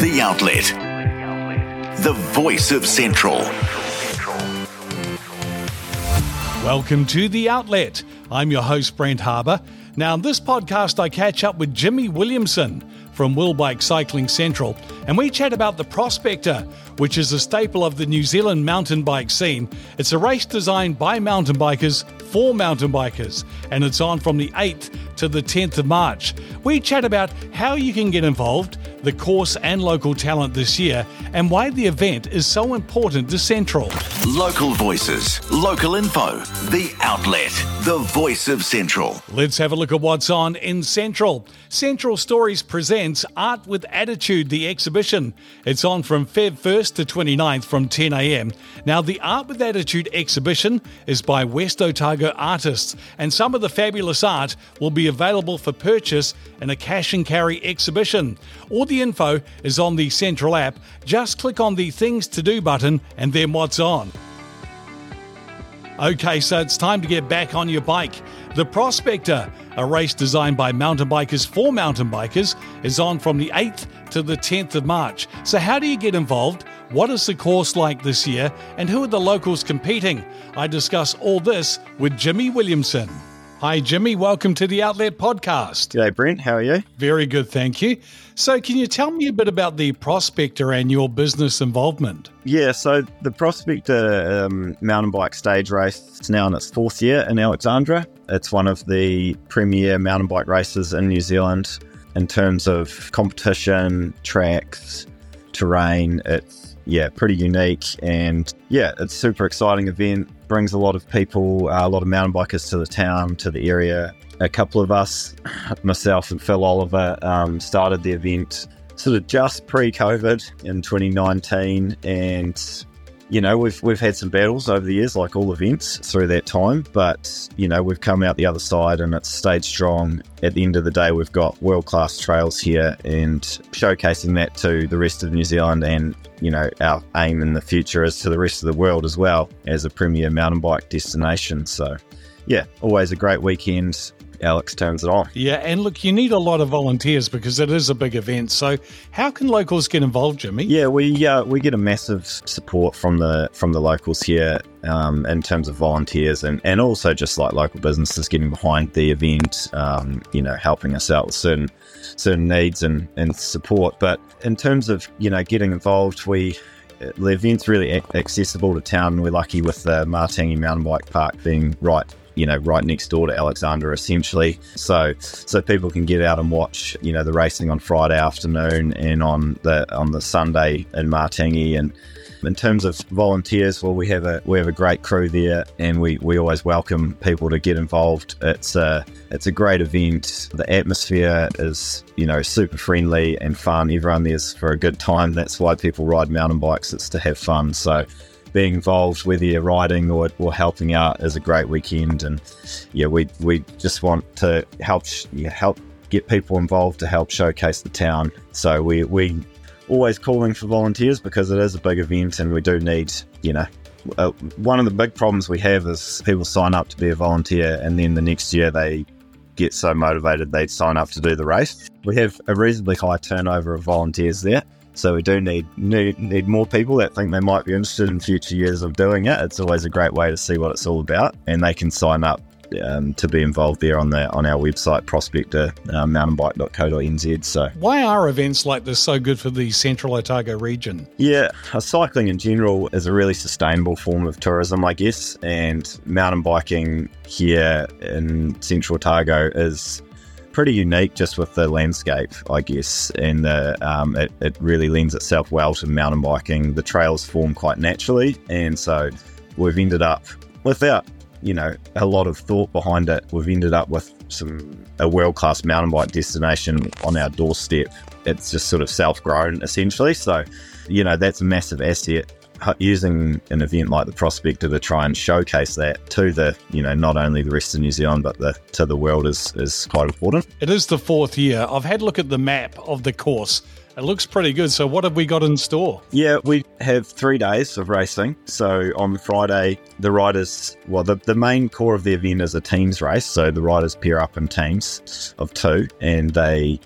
The Outlet. The voice of Central. Welcome to The Outlet. I'm your host, Brent Harbour. Now, in this podcast, I catch up with Jimmy Williamson from Willbike Cycling Central, and we chat about the Prospector, which is a staple of the New Zealand mountain bike scene. It's a race designed by mountain bikers for mountain bikers, and it's on from the 8th to the 10th of March. We chat about how you can get involved, the course and local talent this year, and why the event is so important to Central. Local voices, local info. The Outlet. The voice of Central. Let's have a look at what's on in Central. Central Stories presents Art with Attitude, the exhibition. It's on from Feb 1st to 29th from 10am. Now, the Art with Attitude exhibition is by West Otago artists, and some of the fabulous art will be available for purchase in a cash and carry exhibition. All the info is on the Central app. Just click on the Things to Do button and then what's on. Okay, so it's time to get back on your bike. The Prospector, a race designed by mountain bikers for mountain bikers, is on from the 8th to the 10th of March. So, how do you get involved? What is the course like this year? And who are the locals competing? I discuss all this with Jimmy Williamson. Hi, Jimmy. Welcome to the Outlet Podcast. G'day, Brent. How are you? Very good, thank you. So, can you tell me a bit about the Prospector and your business involvement? Yeah, so the Prospector um, mountain bike stage race is now in its fourth year in Alexandra. It's one of the premier mountain bike races in New Zealand in terms of competition, tracks, terrain. It's yeah, pretty unique, and yeah, it's a super exciting event. Brings a lot of people, uh, a lot of mountain bikers to the town, to the area. A couple of us, myself and Phil Oliver, um, started the event sort of just pre-COVID in 2019, and you know we've we've had some battles over the years, like all events through that time. But you know we've come out the other side, and it's stayed strong. At the end of the day, we've got world-class trails here, and showcasing that to the rest of New Zealand, and you know our aim in the future is to the rest of the world as well as a premier mountain bike destination. So, yeah, always a great weekend. Alex turns it on. Yeah, and look, you need a lot of volunteers because it is a big event. So, how can locals get involved, Jimmy? Yeah, we uh, we get a massive support from the from the locals here um, in terms of volunteers and, and also just like local businesses getting behind the event, um, you know, helping us out with certain certain needs and, and support. But in terms of you know getting involved, we the event's really accessible to town. We're lucky with the Matangi Mountain Bike Park being right you know right next door to Alexandra, essentially so so people can get out and watch you know the racing on Friday afternoon and on the on the Sunday in Matangi and in terms of volunteers, well, we have a we have a great crew there, and we, we always welcome people to get involved. It's a it's a great event. The atmosphere is you know super friendly and fun. Everyone there's for a good time. That's why people ride mountain bikes. It's to have fun. So being involved, whether you're riding or, or helping out, is a great weekend. And yeah, we we just want to help yeah, help get people involved to help showcase the town. So we we always calling for volunteers because it is a big event and we do need you know. Uh, one of the big problems we have is people sign up to be a volunteer and then the next year they get so motivated they'd sign up to do the race. We have a reasonably high turnover of volunteers there. So we do need, need need more people that think they might be interested in future years of doing it. It's always a great way to see what it's all about, and they can sign up um, to be involved there on the on our website prospector uh, mountainbike.co.nz. So why are events like this so good for the Central Otago region? Yeah, uh, cycling in general is a really sustainable form of tourism, I guess, and mountain biking here in Central Otago is pretty unique just with the landscape, I guess, and the um, it, it really lends itself well to mountain biking. The trails form quite naturally, and so we've ended up without you know a lot of thought behind it. We've ended up with some a world class mountain bike destination on our doorstep. It's just sort of self grown essentially. So, you know, that's a massive asset using an event like the Prospector to try and showcase that to the, you know, not only the rest of New Zealand but the to the world is is quite important. It is the fourth year. I've had a look at the map of the course. It looks pretty good. So, what have we got in store? Yeah, we have three days of racing. So, on Friday, the riders, well, the, the main core of the event is a teams race. So, the riders pair up in teams of two and they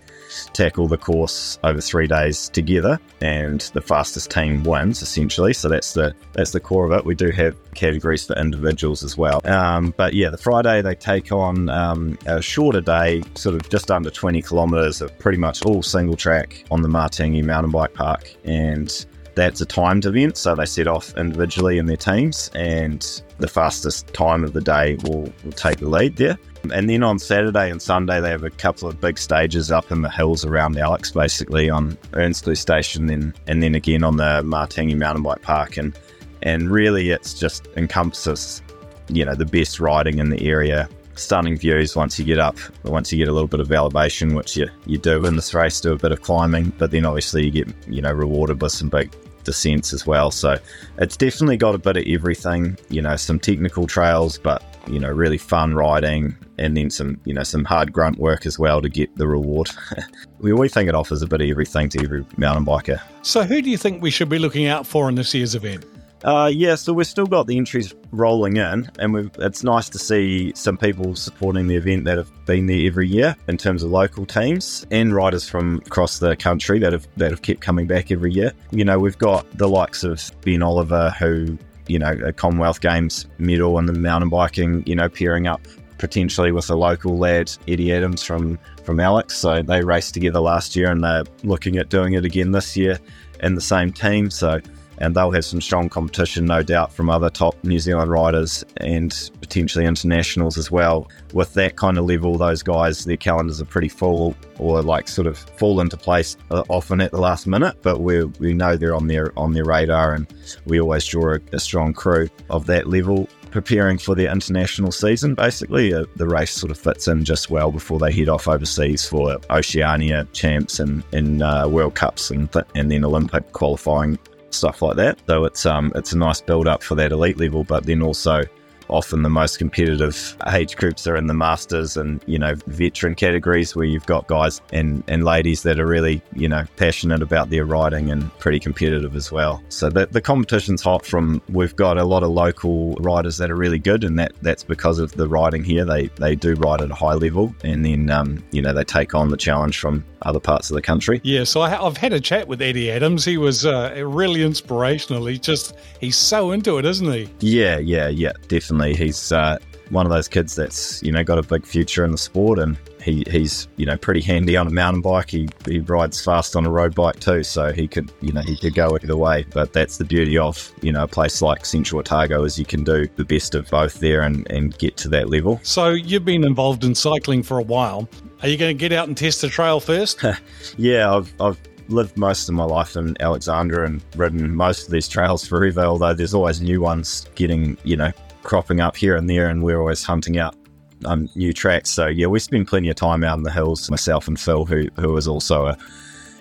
tackle the course over three days together, and the fastest team wins essentially. So that's the that's the core of it. We do have categories for individuals as well. Um, but yeah, the Friday they take on um, a shorter day, sort of just under 20 kilometres of pretty much all single track on the Matangi mountain bike park, and that's a timed event, so they set off individually in their teams, and the fastest time of the day will, will take the lead there. And then on Saturday and Sunday, they have a couple of big stages up in the hills around Alex, basically on Earnscleugh Station, then and then again on the Matangi Mountain Bike Park, and and really it's just encompasses, you know, the best riding in the area. Stunning views once you get up, once you get a little bit of elevation, which you, you do in this race, do a bit of climbing, but then obviously you get, you know, rewarded with some big descents as well. So it's definitely got a bit of everything, you know, some technical trails, but you know, really fun riding, and then some, you know, some hard grunt work as well to get the reward. we, we think it offers a bit of everything to every mountain biker. So, who do you think we should be looking out for in this year's event? Uh, yeah, so we've still got the entries rolling in, and it's nice to see some people supporting the event that have been there every year in terms of local teams and riders from across the country that have that have kept coming back every year. You know, we've got the likes of Ben Oliver, who you know a Commonwealth Games medal in the mountain biking, you know, pairing up potentially with a local lad, Eddie Adams from from Alex. So they raced together last year, and they're looking at doing it again this year in the same team. So and they'll have some strong competition, no doubt, from other top New Zealand riders and potentially internationals as well. With that kind of level, those guys, their calendars are pretty full or like sort of fall into place uh, often at the last minute, but we we know they're on their on their radar, and we always draw a, a strong crew of that level preparing for their international season. Basically, uh, the race sort of fits in just well before they head off overseas for Oceania champs and, and uh, World Cups and, th- and then Olympic qualifying stuff like that. So it's um it's a nice build up for that elite level, but then also often the most competitive age groups are in the masters and you know veteran categories where you've got guys and and ladies that are really you know passionate about their riding and pretty competitive as well. So the, the competition's hot from we've got a lot of local riders that are really good and that that's because of the riding here. They they do ride at a high level and then um, you know they take on the challenge from other parts of the country. Yeah so I, have had a chat with eddie adams. He was uh, really inspirational. He just he's so into it isn't he? Yeah yeah yeah definitely He's uh, one of those kids that's you know got a big future in the sport, and he, he's you know pretty handy on a mountain bike. He, he rides fast on a road bike too, so he could you know he could go either way. But that's the beauty of you know a place like Central Otago is you can do the best of both there and, and get to that level. So you've been involved in cycling for a while. Are you going to get out and test the trail first? yeah, I've, I've lived most of my life in Alexandra and ridden most of these trails forever, although there's always new ones getting, you know, cropping up here and there, and we're always hunting out um, new tracks. So yeah, we spend plenty of time out in the hills. Myself and Phil, who who is also a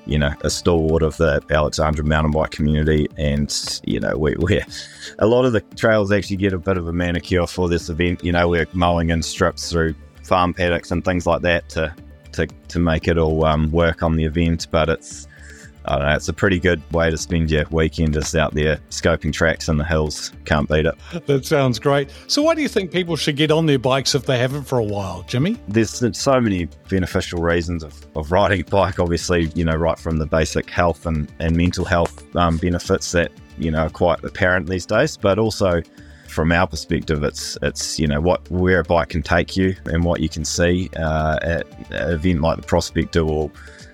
you know a stalwart of the Alexandra mountain bike community, and you know we we a lot of the trails actually get a bit of a manicure for this event. You know, we're mowing in strips through farm paddocks and things like that to to to make it all um, work on the event, but it's I don't know, it's a pretty good way to spend your weekend just out there scoping tracks in the hills. Can't beat it. That sounds great. So, why do you think people should get on their bikes if they haven't for a while, Jimmy? There's so many beneficial reasons of, of riding a bike, obviously, you know, right from the basic health and, and mental health um, benefits that, you know, are quite apparent these days, but also from our perspective, it's it's you know what where a bike can take you and what you can see uh, at an event like the Prospector will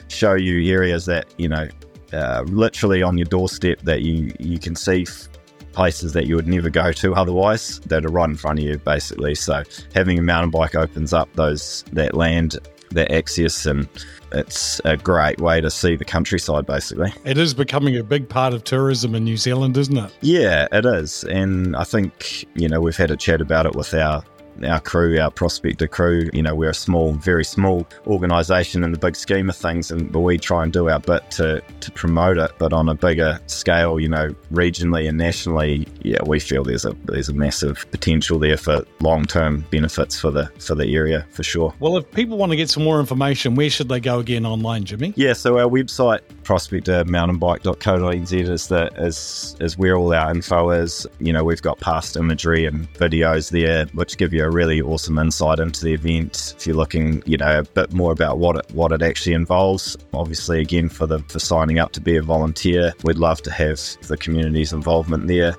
show you areas that you know uh, literally on your doorstep that you you can see f- places that you would never go to otherwise that are right in front of you basically. So having a mountain bike opens up those that land that access and it's a great way to see the countryside basically. It is becoming a big part of tourism in new zealand isn't it? Yeah it is. And i think you know we've had a chat about it with our our crew, our prospector crew, you know, we're a small, very small organisation in the big scheme of things, and but we try and do our bit to to promote it. But on a bigger scale, you know, regionally and nationally, yeah, we feel there's a there's a massive potential there for long term benefits for the for the area for sure. Well, if people want to get some more information, where should they go again online, Jimmy? Yeah, so our website prospectormountainbike.co.nz is the is is where all our info is. You know, we've got past imagery and videos there, which give you a really awesome insight into the event. If you're looking, you know, a bit more about what it what it actually involves. Obviously, again for the for signing up to be a volunteer, we'd love to have the community's involvement there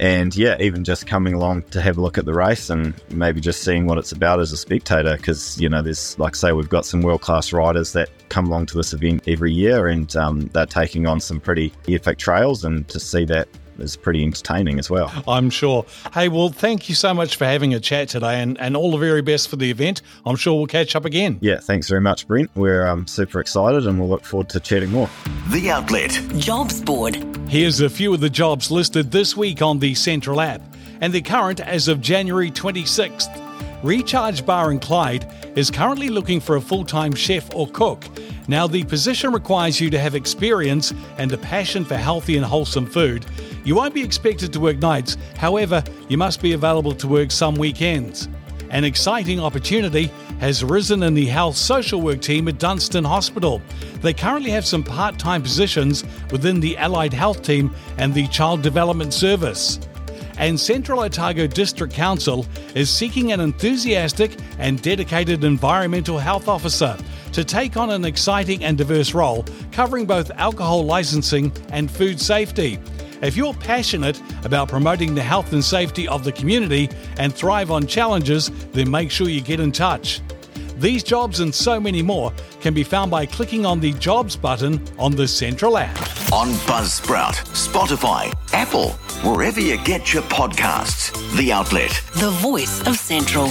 and yeah, even just coming along to have a look at the race and maybe just seeing what it's about as a spectator. Because you know, there's like say we've got some world class riders that come along to this event every year, and um, they're taking on some pretty epic trails, and to see that is pretty entertaining as well. I'm sure. Hey, well, thank you so much for having a chat today and, and all the very best for the event. I'm sure we'll catch up again. Yeah, thanks very much, Brent. We're um, super excited and we'll look forward to chatting more. The Outlet Jobs Board. Here's a few of the jobs listed this week on the Central app, and they're current as of January 26th. Recharge Bar and Clyde is currently looking for a full time chef or cook. Now, the position requires you to have experience and a passion for healthy and wholesome food. You won't be expected to work nights, however, you must be available to work some weekends. An exciting opportunity has arisen in the health social work team at Dunstan Hospital. They currently have some part time positions within the allied health team and the child development service. And Central Otago District Council is seeking an enthusiastic and dedicated environmental health officer to take on an exciting and diverse role covering both alcohol licensing and food safety. If you're passionate about promoting the health and safety of the community and thrive on challenges, then make sure you get in touch. These jobs and so many more can be found by clicking on the Jobs button on the Central app. on Buzzsprout, Spotify, Apple, wherever you get your podcasts. The Outlet. The voice of Central.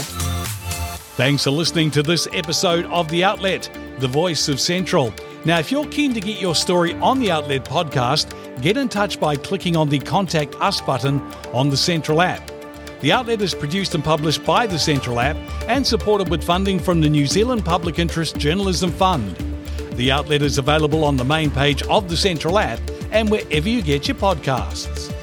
Thanks for listening to this episode of The Outlet, the voice of Central. Now, if you're keen to get your story on the Outlet podcast, get in touch by clicking on the Contact Us button on the Central app. The Outlet is produced and published by the Central app and supported with funding from the New Zealand Public Interest Journalism Fund. The Outlet is available on the main page of the Central app and wherever you get your podcasts.